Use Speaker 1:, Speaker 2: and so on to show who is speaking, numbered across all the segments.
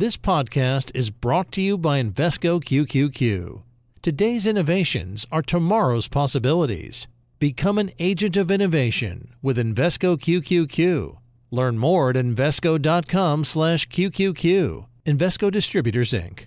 Speaker 1: This podcast is brought to you by Invesco QQQ. Today's innovations are tomorrow's possibilities. Become an agent of innovation with Invesco QQQ. Learn more at Invesco.com/QQQ. Invesco Distributors Inc.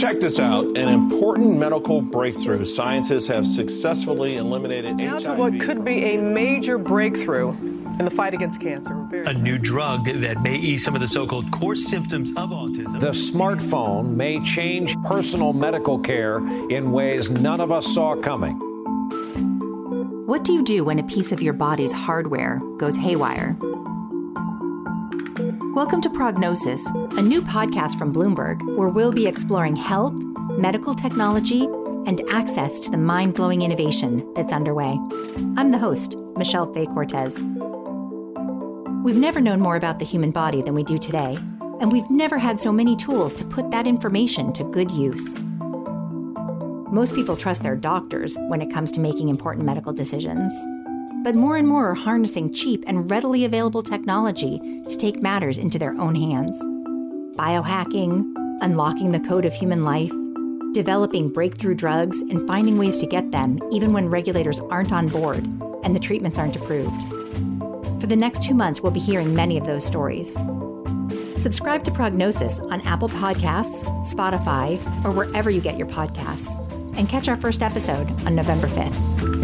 Speaker 2: Check this out. An important medical breakthrough. Scientists have successfully eliminated
Speaker 3: Now to what could be a major breakthrough in the fight against cancer. Very
Speaker 4: A new drug that may ease some of the so called core symptoms of autism.
Speaker 5: The smartphone may change personal medical care in ways none of us saw coming.
Speaker 6: What do you do when a piece of your body's hardware goes haywire? Welcome to Prognosis, a new podcast from Bloomberg where we'll be exploring health, medical technology, and access to the mind blowing innovation that's underway. I'm the host, Michelle Fay Cortez. We've never known more about the human body than we do today, and we've never had so many tools to put that information to good use. Most people trust their doctors when it comes to making important medical decisions. But more and more are harnessing cheap and readily available technology to take matters into their own hands. Biohacking, unlocking the code of human life, developing breakthrough drugs, and finding ways to get them even when regulators aren't on board and the treatments aren't approved. For the next two months, we'll be hearing many of those stories. Subscribe to Prognosis on Apple Podcasts, Spotify, or wherever you get your podcasts. And catch our first episode on November 5th.